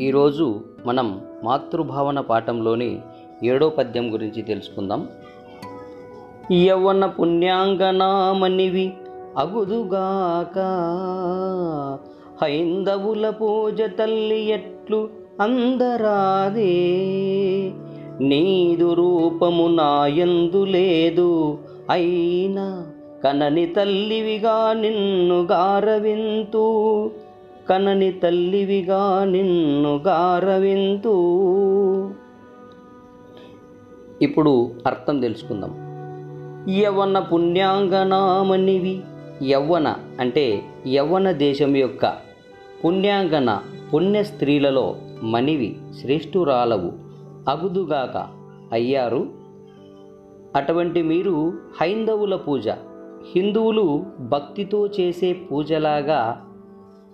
ఈరోజు మనం మాతృభావన పాఠంలోని ఏడో పద్యం గురించి తెలుసుకుందాం. యవ్వన పుణ్యాంగనామనివి అగుదుగాక హైందవుల పూజ తల్లి ఎట్లు అందరాదే నీదు రూపము నాయందు లేదు అయినా కనని తల్లివిగా నిన్ను గారవింతూ. కనని తల్లివిగా నిన్ను గారవింతు. ఇప్పుడు అర్థం తెలుసుకుందాం. యవ్వన పుణ్యాంగనామనివి. యవ్వన అంటే యవ్వన దేశం యొక్క పుణ్యాంగన పుణ్య స్త్రీలలో మనివి శ్రేష్ఠురాలవు. అగుదుగాక అయ్యారు. అటువంటి మీరు హైందవుల పూజ. హిందువులు భక్తితో చేసే పూజలాగా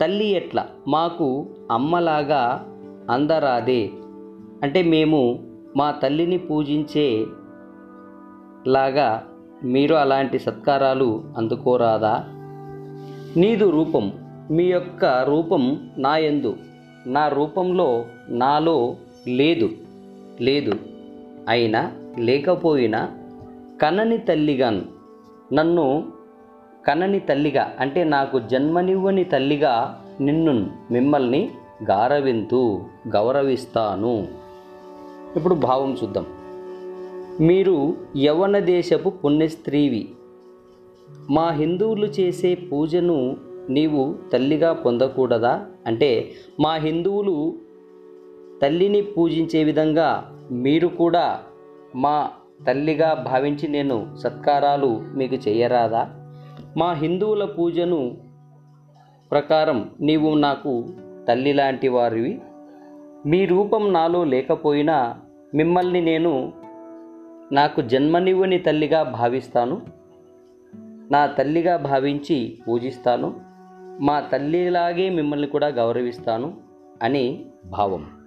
తల్లి ఎట్ల? మాకు అమ్మలాగా అందరాదే. అంటే మేము మా తల్లిని పూజించే లాగా మీరు అలాంటి సత్కారాలు అందుకోరాదా? నీదు రూపం మీ యొక్క రూపం నా యందు. నా రూపంలో నాలో లేదు. లేదు. అయినా లేకపోయినా కనని తల్లిగాను నన్ను కనని తల్లిగా అంటే నాకు జన్మనివ్వని తల్లిగా నిన్ను మిమ్మల్ని గారవింతు గౌరవిస్తాను. ఇప్పుడు భావం చూద్దాం. మీరు యవన దేశపు పుణ్యస్త్రీవి. మా హిందువులు చేసే పూజను నీవు తల్లిగా పొందకూడదా? అంటే మా హిందువులు తల్లిని పూజించే విధంగా మీరు కూడా మా తల్లిగా భావించి నేను సత్కారాలు మీకు చేయరాదా? మా హిందువుల పూజను ప్రకారం నీవు నాకు తల్లి లాంటి వారివి. మీ రూపం నాలో లేకపోయినా మిమ్మల్ని నేను నాకు జన్మనివ్వని తల్లిగా భావిస్తాను. నా తల్లిగా భావించి పూజిస్తాను. మా తల్లిలాగే మిమ్మల్ని కూడా గౌరవిస్తాను అని భావం.